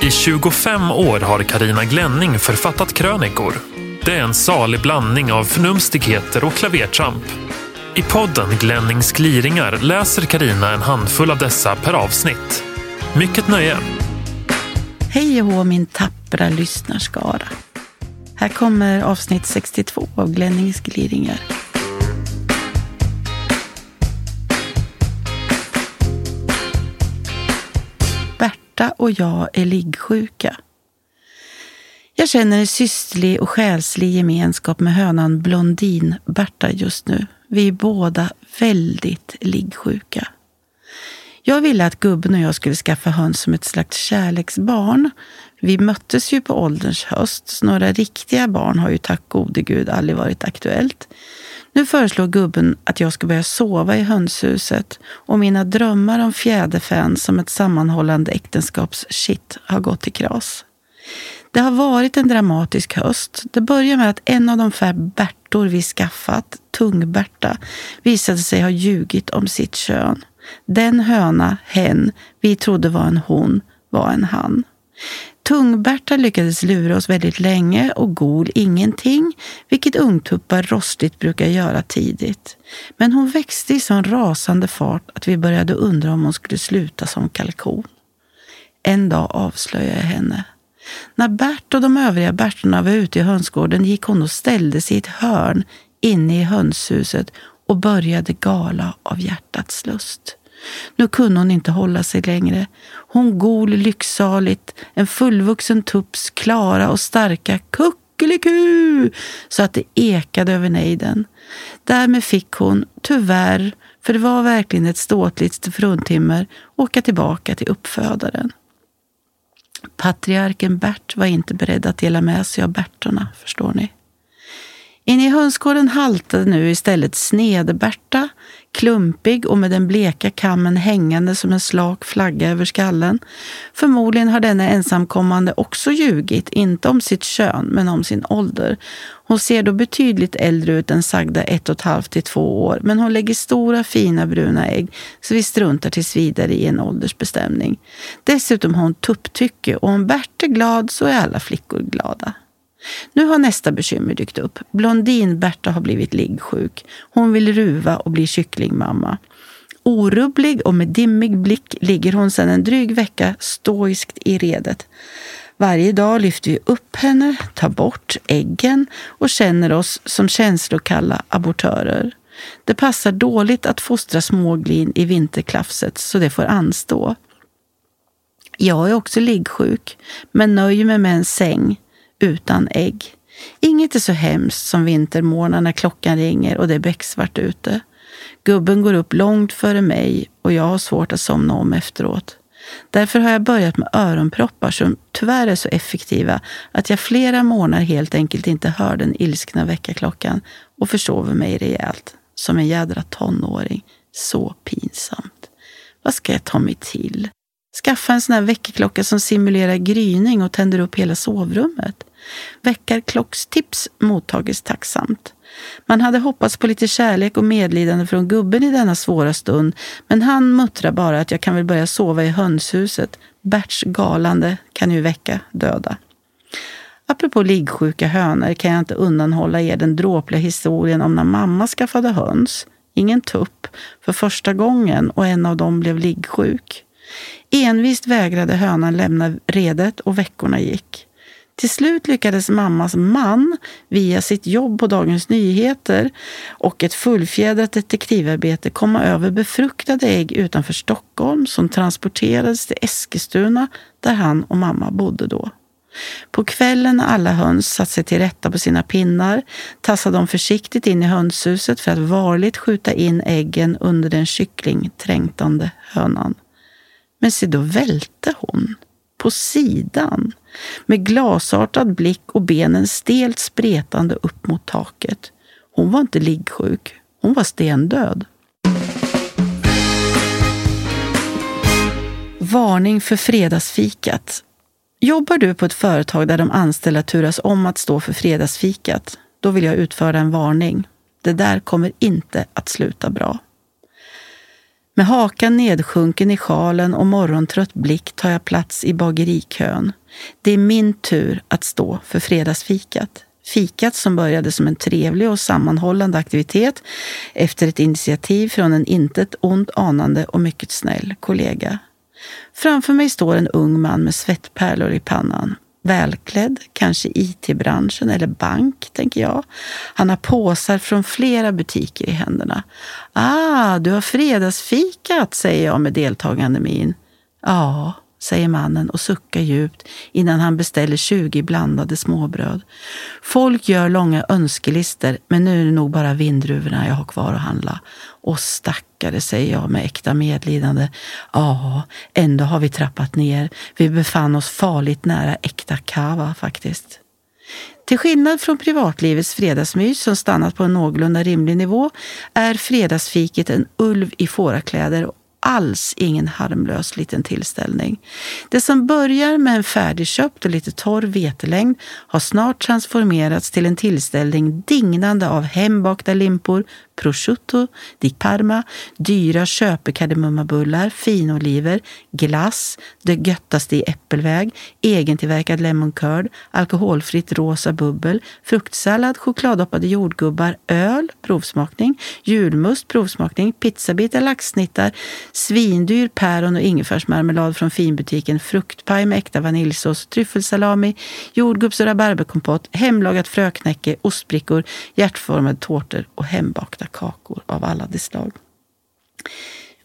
I 25 år har Karina Glänning författat krönikor. Det är en salig blandning av förnumstigheter och klavertramp. I podden Glennings gliringar läser Karina en handfull av dessa per avsnitt. Mycket nöje! Hej och hå min tappra lyssnarskara. Här kommer avsnitt 62 av Glennings gliringar. Berta och jag är liggsjuka. Jag känner en systerlig och själslig gemenskap med hönan Blondin-Berta just nu. Vi är båda väldigt liggsjuka. Jag ville att gubben och jag skulle skaffa höns som ett slags kärleksbarn. Vi möttes ju på ålderns höst, så några riktiga barn har ju tack gode gud aldrig varit aktuellt. Nu föreslår gubben att jag ska börja sova i hönshuset och mina drömmar om fjäderfän som ett sammanhållande äktenskapsshit har gått i kras. Det har varit en dramatisk höst. Det börjar med att en av de fem Bertor vi skaffat, Tung-Berta, visade sig ha ljugit om sitt kön. Den höna, hen, vi trodde var en hon, var en han. Tung-Berta lyckades lura oss väldigt länge och Gol ingenting, vilket ungtuppar rostigt brukar göra tidigt. Men hon växte i sån rasande fart att vi började undra om hon skulle sluta som kalkon. En dag avslöjade jag henne. När Bert och de övriga Bertorna var ute i hönsgården gick hon och ställde sig i ett hörn inne i hönshuset och började gala av hjärtats lust. Nu kunde hon inte hålla sig längre. Hon gol lycksaligt, en fullvuxen tupps klara och starka kuckeliku så att det ekade över nejden. Därmed fick hon, tyvärr, för det var verkligen ett ståtligt fruntimmer, åka tillbaka till uppfödaren. Patriarken Bert var inte beredd att dela med sig av Bertorna, förstår ni. Inne i hönsgården haltade nu istället Snedberta, klumpig och med den bleka kammen hängande som en slak flagga över skallen. Förmodligen har denna ensamkommande också ljugit, inte om sitt kön, men om sin ålder. Hon ser då betydligt äldre ut än sagda ett och ett halvt till två år, men hon lägger stora fina bruna ägg, så vi struntar tills vidare i en åldersbestämning. Dessutom har hon tupptycke och om Bert är glad så är alla flickor glada. Nu har nästa bekymmer dykt upp. Blondin-Berta har blivit liggsjuk. Hon vill ruva och bli kycklingmamma. Orubblig och med dimmig blick ligger hon sedan en dryg vecka stoiskt i redet. Varje dag lyfter vi upp henne, tar bort äggen och känner oss som känslokalla abortörer. Det passar dåligt att fostra småglin i vinterklafset, så det får anstå. Jag är också liggsjuk, men nöjer mig med en säng utan ägg. Inget är så hemskt som vintermorgnar när klockan ringer och det är becksvart ute. Gubben går upp långt före mig och jag har svårt att somna om efteråt. Därför har jag börjat med öronproppar som tyvärr är så effektiva att jag flera månader helt enkelt inte hör den ilskna väckarklockan och försover mig rejält. Som en jädra tonåring. Så pinsamt. Vad ska jag ta mig till? Skaffa en sån här väckarklocka som simulerar gryning och tänder upp hela sovrummet. Väckarklockstips mottagits tacksamt. Man hade hoppats på lite kärlek och medlidande från gubben i denna svåra stund, men han muttrar bara att jag kan väl börja sova i hönshuset. Berts galande kan ju väcka döda. Apropå liggsjuka hönor kan jag inte undanhålla er den dråpliga historien om när mamma skaffade höns, ingen tupp, för första gången och en av dem blev liggsjuk. Envist vägrade hönan lämna redet och veckorna gick. Till slut lyckades mammas man via sitt jobb på Dagens Nyheter och ett fullfjädrat detektivarbete komma över befruktade ägg utanför Stockholm som transporterades till Eskilstuna där han och mamma bodde då. På kvällen när alla höns satt sig till rätta på sina pinnar tassade de försiktigt in i hönshuset för att varligt skjuta in äggen under den kycklingträngtande hönan. Men se, då välte hon. På sidan. Med glasartad blick och benen stelt spretande upp mot taket. Hon var inte liggsjuk. Hon var stendöd. Varning för fredagsfikat. Jobbar du på ett företag där de anställda turas om att stå för fredagsfikat? Då vill jag utföra en varning. Det där kommer inte att sluta bra. Med hakan nedsjunken i sjalen och morgontrött blick tar jag plats i bagerikön. Det är min tur att stå för fredagsfikat. Fikat som började som en trevlig och sammanhållande aktivitet efter ett initiativ från en intet ont anande och mycket snäll kollega. Framför mig står en ung man med svettpärlor i pannan. Välklädd, kanske IT-branschen eller bank, tänker jag. Han har påsar från flera butiker i händerna. Ah, du har fredagsfikat, säger jag med deltagande min. Ja, säger mannen och suckar djupt innan han beställer 20 blandade småbröd. Folk gör långa önskelister, men nu är det nog bara vindruvorna jag har kvar att handla. Och stackare, säger jag med äkta medlidande. Ja, ändå har vi trappat ner. Vi befann oss farligt nära äkta kava faktiskt. Till skillnad från privatlivets fredagsmys som stannat på en någorlunda rimlig nivå är fredagsfiket en ulv i fårakläder alls ingen harmlös liten tillställning. Det som börjar med en färdigköpt och lite torr vetelängd har snart transformerats till en tillställning dignande av hembakta limpor, prosciutto di Parma, dyra köpekardemummabullar, finoliver, glass, det göttaste i äppelväg, egentillverkad lemon curd, alkoholfritt rosa bubbel, fruktsallad, chokladdoppade jordgubbar, öl, provsmakning, julmust, provsmakning, pizzabitar, laxsnittar, svindyr päron och ingefärsmarmelad från finbutiken, fruktpaj med äkta vaniljsås, tryffelsalami, jordgubbs och rabarberkompott, hemlagat fröknäcke, ostbrickor, hjärtformade tårtor och hembakta kakor av alla de slag.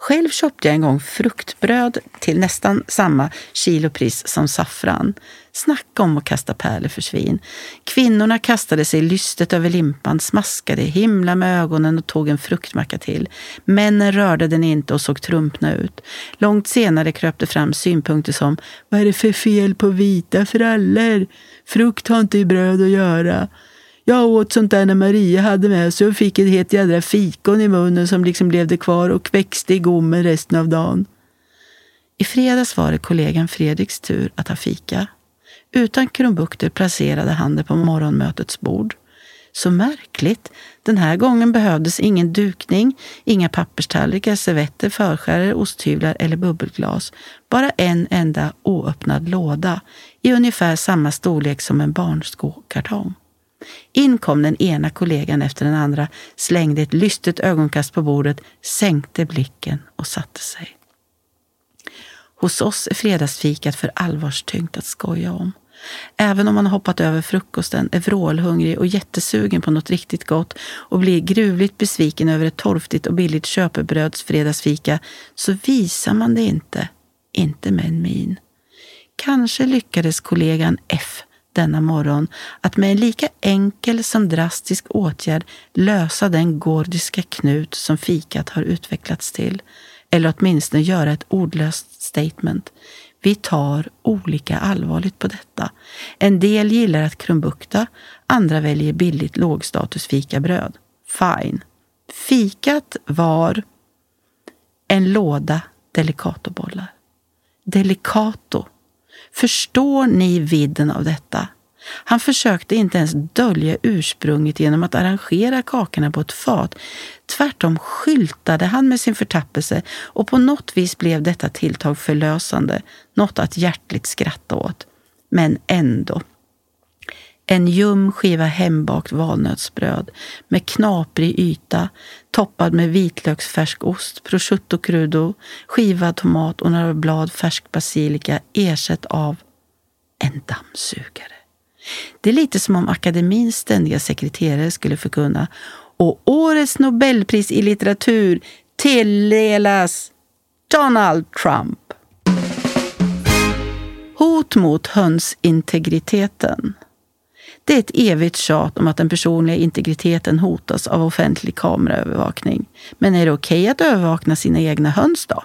Själv köpte jag en gång fruktbröd till nästan samma kilopris som saffran. Snacka om att kasta pärlor för svin. Kvinnorna kastade sig lystet över limpan, smaskade, himla med ögonen och tog en fruktmacka till. Männen rörde den inte och såg trumpna ut. Långt senare kröp det fram synpunkter som Vad är det för fel på vita frallor? Frukt har inte i bröd att göra. Jag åt sånt där när Maria hade med sig och fick ett helt jädra fikon i munnen som liksom levde kvar och växte i gommen resten av dagen. I fredags var det kollegan Fredriks tur att ha fika. Utan krumbukter placerade han det på morgonmötets bord. Så märkligt. Den här gången behövdes ingen dukning, inga papperstallrikar, servetter, förskärare, osthyvlar eller bubbelglas. Bara en enda oöppnad låda i ungefär samma storlek som en barnskokartong. In kom den ena kollegan efter den andra, slängde ett lystet ögonkast på bordet, sänkte blicken och satte sig. Hos oss är fredagsfikat för allvarstyngt att skoja om. Även om man har hoppat över frukosten, är vrålhungrig och jättesugen på något riktigt gott och blir gruvligt besviken över ett torftigt och billigt köpebröds fredagsfika, så visar man det inte. Inte med en min. Kanske lyckades kollegan F denna morgon att med en lika enkel som drastisk åtgärd lösa den gordiska knut som fikat har utvecklats till. Eller åtminstone göra ett ordlöst statement. Vi tar olika allvarligt på detta. En del gillar att krumbukta, andra väljer billigt lågstatusfikabröd. Fine. Fikat var en låda Delicatobollar. Delicato Förstår ni vidden av detta? Han försökte inte ens dölja ursprunget genom att arrangera kakorna på ett fat. Tvärtom skyltade han med sin förtappelse och på något vis blev detta tilltag förlösande, något att hjärtligt skratta åt. Men ändå. En ljum skiva hembakt valnötsbröd med knaprig yta, toppad med vitlöksfärsk ost, prosciutto crudo, skivad tomat och några blad färsk basilika ersatt av en dammsugare. Det är lite som om akademins ständiga sekreterare skulle förkunna och årets Nobelpris i litteratur tilldelas Donald Trump. Hot mot hönsintegriteten. Det är ett evigt tjat om att den personliga integriteten hotas av offentlig kameraövervakning. Men är det okej okay att övervakna sina egna höns då?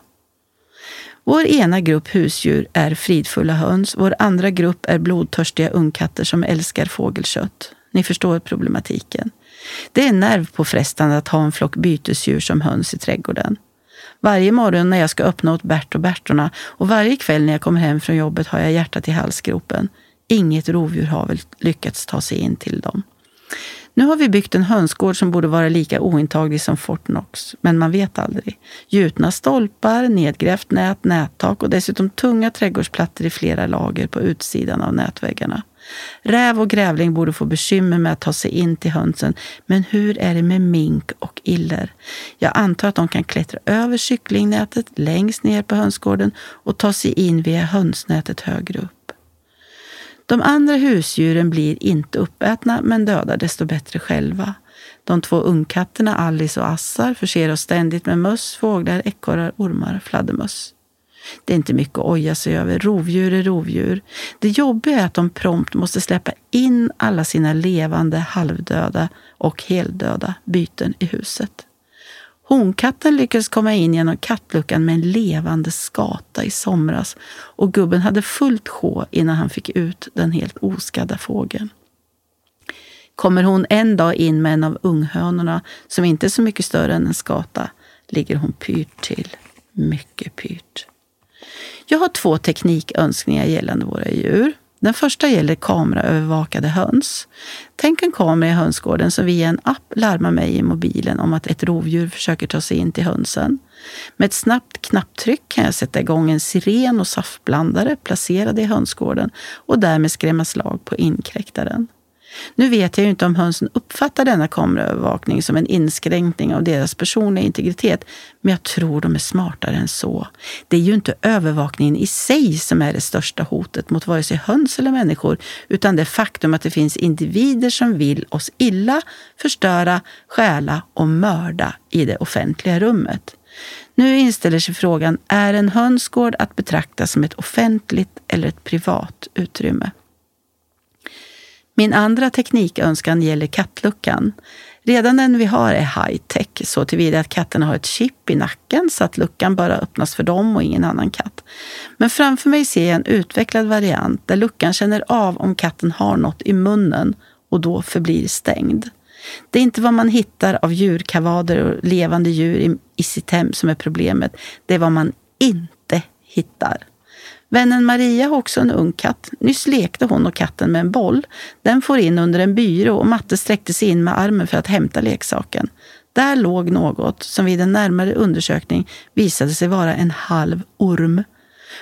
Vår ena grupp husdjur är fridfulla höns. Vår andra grupp är blodtörstiga ungkatter som älskar fågelkött. Ni förstår problematiken. Det är nervpåfrestande att ha en flock bytesdjur som höns i trädgården. Varje morgon när jag ska öppna åt Bert och Bertorna och varje kväll när jag kommer hem från jobbet har jag hjärtat i halsgropen. Inget rovdjur har väl lyckats ta sig in till dem. Nu har vi byggt en hönsgård som borde vara lika ointaglig som Fort Knox, men man vet aldrig. Gjutna stolpar, nedgrävt nät, nättak och dessutom tunga trädgårdsplattor i flera lager på utsidan av nätväggarna. Räv och grävling borde få bekymmer med att ta sig in till hönsen, men hur är det med mink och iller? Jag antar att de kan klättra över kycklingnätet längst ner på hönsgården och ta sig in via hönsnätet högre upp. De andra husdjuren blir inte uppätna, men dödar desto bättre själva. De två ungkatterna Alice och Assar förser oss ständigt med möss, fåglar, ekorrar, ormar, fladdermöss. Det är inte mycket att oja sig över. Rovdjur är rovdjur. Det jobbiga är att de prompt måste släppa in alla sina levande, halvdöda och heldöda byten i huset. Honkatten lyckades komma in genom kattluckan med en levande skata i somras och gubben hade fullt sjå innan han fick ut den helt oskadda fågeln. Kommer hon en dag in med en av unghönorna, som inte är så mycket större än en skata, ligger hon pyrt till. Mycket pyrt. Jag har två teknikönskningar gällande våra djur. Den första gäller kameraövervakade höns. Tänk en kamera i hönsgården som via en app larmar mig i mobilen om att ett rovdjur försöker ta sig in till hönsen. Med ett snabbt knapptryck kan jag sätta igång en siren och saftblandare placerade i hönsgården och därmed skrämma slag på inkräktaren. Nu vet jag ju inte om hönsen uppfattar denna kameraövervakning som en inskränkning av deras personliga integritet, men jag tror de är smartare än så. Det är ju inte övervakningen i sig som är det största hotet mot vare sig höns eller människor, utan det faktum att det finns individer som vill oss illa, förstöra, stjäla och mörda i det offentliga rummet. Nu inställer sig frågan, är en hönsgård att betrakta som ett offentligt eller ett privat utrymme? Min andra teknikönskan gäller kattluckan. Redan den vi har är high-tech så tillvida att katterna har ett chip i nacken så att luckan bara öppnas för dem och ingen annan katt. Men framför mig ser jag en utvecklad variant där luckan känner av om katten har något i munnen och då förblir stängd. Det är inte vad man hittar av djurkavader och levande djur i sitt hem som är problemet. Det är vad man inte hittar. Vännen Maria har också en ung katt. Nyss lekte hon och katten med en boll. Den får in under en byrå och Matte sträckte sig in med armen för att hämta leksaken. Där låg något som vid en närmare undersökning visade sig vara en halv orm.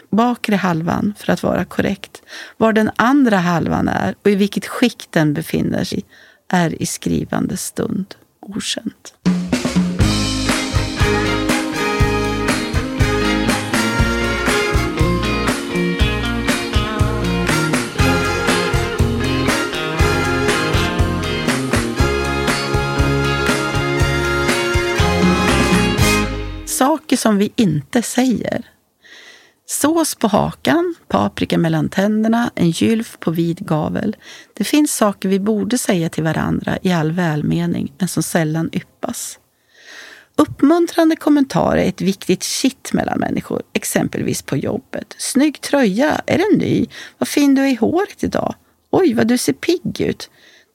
Bakre halvan, för att vara korrekt, var den andra halvan är och i vilket skick den befinner sig är i skrivande stund okänt. Mycket som vi inte säger. Sås på hakan, paprika mellan tänderna, en gylf på vid gavel. Det finns saker vi borde säga till varandra i all välmening, men som sällan yppas. Uppmuntrande kommentarer är ett viktigt kitt mellan människor, exempelvis på jobbet. Snygg tröja, är den ny? Vad fin du är i håret idag. Oj, vad du ser pigg ut.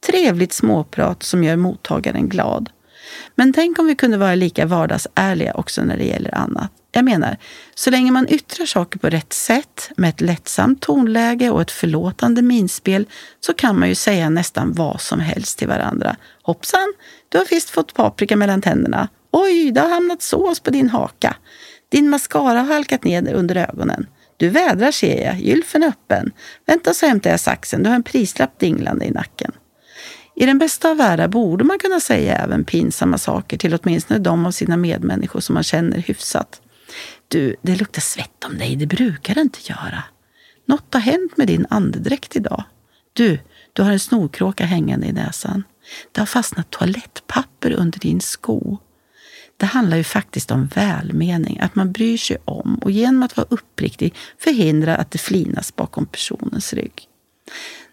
Trevligt småprat som gör mottagaren glad. Men tänk om vi kunde vara lika vardagsärliga också när det gäller annat. Jag menar, så länge man yttrar saker på rätt sätt, med ett lättsamt tonläge och ett förlåtande minspel, så kan man ju säga nästan vad som helst till varandra. Hoppsan, du har visst fått paprika mellan tänderna. Oj, det har hamnat sås på din haka. Din mascara har halkat ner under ögonen. Du vädrar ser jag, gylfen är öppen. Vänta så hämtar jag saxen, du har en prislapp dinglande i nacken. I den bästa av världar borde man kunna säga även pinsamma saker till åtminstone de av sina medmänniskor som man känner hyfsat. Du, det luktar svett om dig, det brukar det inte göra. Något har hänt med din andedräkt idag. Du, du har en snorkråka hängande i näsan. Det har fastnat toalettpapper under din sko. Det handlar ju faktiskt om välmening, att man bryr sig om och genom att vara uppriktig förhindrar att det flinas bakom personens rygg.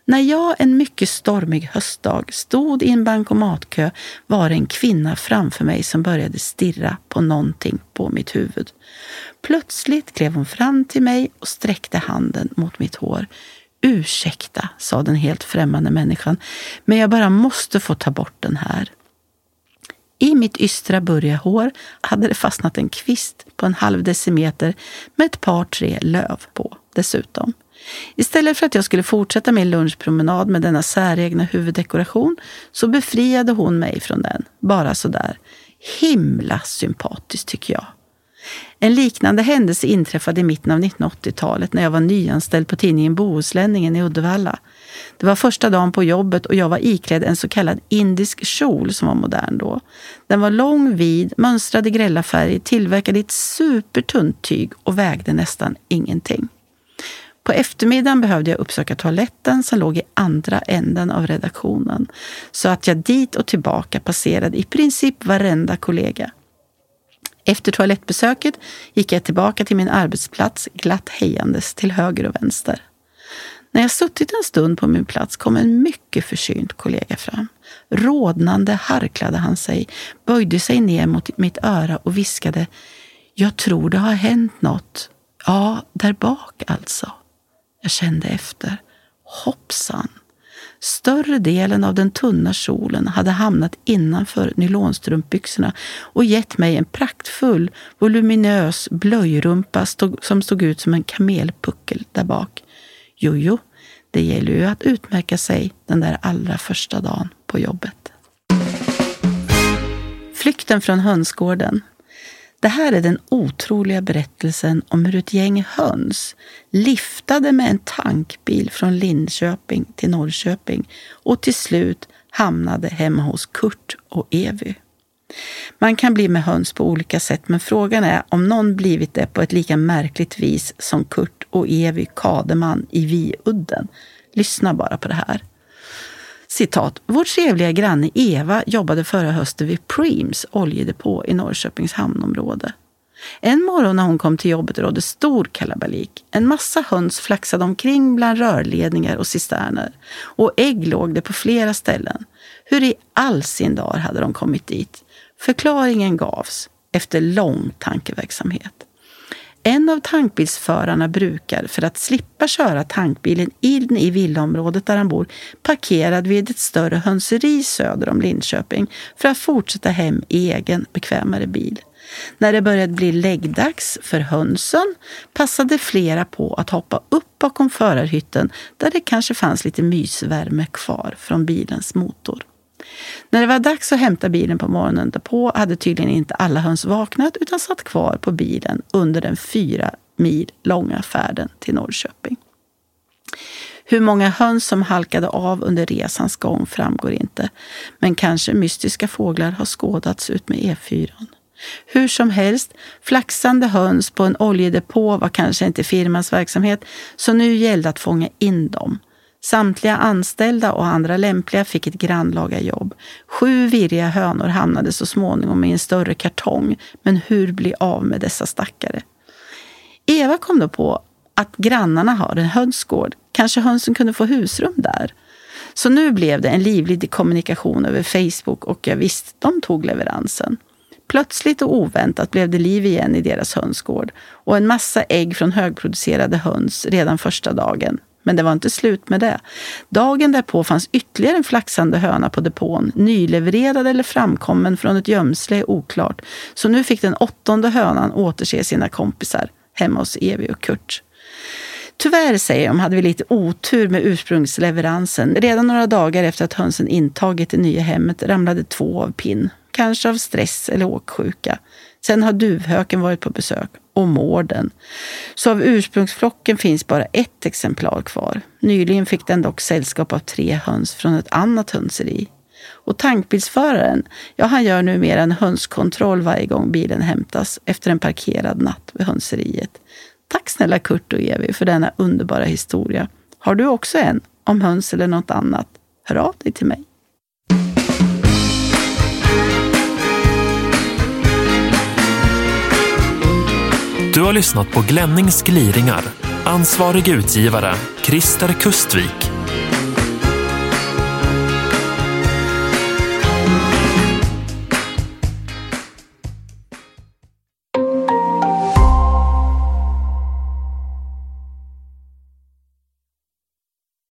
När jag en mycket stormig höstdag stod i en bankomatkö var det en kvinna framför mig som började stirra på någonting på mitt huvud. Plötsligt klev hon fram till mig och sträckte handen mot mitt hår. Ursäkta, sa den helt främmande människan, men jag bara måste få ta bort den här. I mitt ystra burgarhår hade det fastnat en kvist på en halv decimeter med ett par tre löv på dessutom. Istället för att jag skulle fortsätta min lunchpromenad med denna säregna huvuddekoration så befriade hon mig från den. Bara sådär. Himla sympatiskt tycker jag. En liknande händelse inträffade i mitten av 1980-talet när jag var nyanställd på tidningen Bohuslänningen i Uddevalla. Det var första dagen på jobbet och jag var iklädd en så kallad indisk kjol som var modern då. Den var lång, vid, mönstrad i grälla färg, tillverkad i ett supertunt tyg och vägde nästan ingenting. På eftermiddagen behövde jag uppsöka toaletten som låg i andra änden av redaktionen så att jag dit och tillbaka passerade i princip varenda kollega. Efter toalettbesöket gick jag tillbaka till min arbetsplats glatt hejandes till höger och vänster. När jag suttit en stund på min plats kom en mycket försynt kollega fram. Rodnande harklade han sig, böjde sig ner mot mitt öra och viskade Jag tror det har hänt något. Ja, där bak alltså. Jag kände efter. Hoppsan! Större delen av den tunna kjolen hade hamnat innanför nylonstrumpbyxorna och gett mig en praktfull, voluminös blöjrumpa stod, som stod ut som en kamelpuckel där bak. Jojo, det gäller ju att utmärka sig den där allra första dagen på jobbet. Flykten från hönsgården det här är den otroliga berättelsen om hur ett gäng höns liftade med en tankbil från Linköping till Norrköping och till slut hamnade hemma hos Kurt och Evy. Man kan bli med höns på olika sätt, men frågan är om någon blivit det på ett lika märkligt vis som Kurt och Evy Kademan i Viudden. Lyssna bara på det här. Citat. Vår trevliga granne Eva jobbade förra hösten vid Preems oljedepå i Norrköpings hamnområde. En morgon när hon kom till jobbet rådde stor kalabalik. En massa höns flaxade omkring bland rörledningar och cisterner. Och ägg låg det på flera ställen. Hur i all sin dar hade de kommit dit? Förklaringen gavs efter lång tankeverksamhet. En av tankbilsförarna brukar, för att slippa köra tankbilen in i villaområdet där han bor, parkerad vid ett större hönseri söder om Linköping för att fortsätta hem i egen bekvämare bil. När det började bli läggdags för hönsen passade flera på att hoppa upp bakom förarhytten där det kanske fanns lite mysvärme kvar från bilens motor. När det var dags att hämta bilen på morgonen därpå hade tydligen inte alla höns vaknat utan satt kvar på bilen under den fyra mil långa färden till Norrköping. Hur många höns som halkade av under resans gång framgår inte, men kanske mystiska fåglar har skådats ut med E4. Hur som helst, flaxande höns på en oljedepå var kanske inte firmans verksamhet, så nu gällde att fånga in dem. Samtliga anställda och andra lämpliga fick ett grannlaga jobb. Sju virriga hönor hamnade så småningom i en större kartong. Men hur bli av med dessa stackare? Eva kom då på att grannarna har en hönsgård. Kanske hönsen kunde få husrum där. Så nu blev det en livlig kommunikation över Facebook och jag visste, de tog leveransen. Plötsligt och oväntat blev det liv igen i deras hönsgård och en massa ägg från högproducerade höns redan första dagen. Men det var inte slut med det. Dagen därpå fanns ytterligare en flaxande höna på depån, nylevererad eller framkommen från ett gömsle är oklart. Så nu fick den åttonde hönan återse sina kompisar hemma hos Evi och Kurt. Tyvärr, säger de, hade vi lite otur med ursprungsleveransen. Redan några dagar efter att hönsen intagit det nya hemmet ramlade två av pinn. Kanske av stress eller åksjuka. Sen har duvhöken varit på besök och mården. Så av ursprungsflocken finns bara ett exemplar kvar. Nyligen fick den dock sällskap av tre höns från ett annat hönseri. Och tankbilsföraren, ja han gör numera en hönskontroll varje gång bilen hämtas efter en parkerad natt vid hönseriet. Tack snälla Kurt och Evi för denna underbara historia. Har du också en om höns eller något annat? Hör av dig till mig. Har lyssnat på Glennings gliringar. Ansvarig utgivare, Christer Kustvik.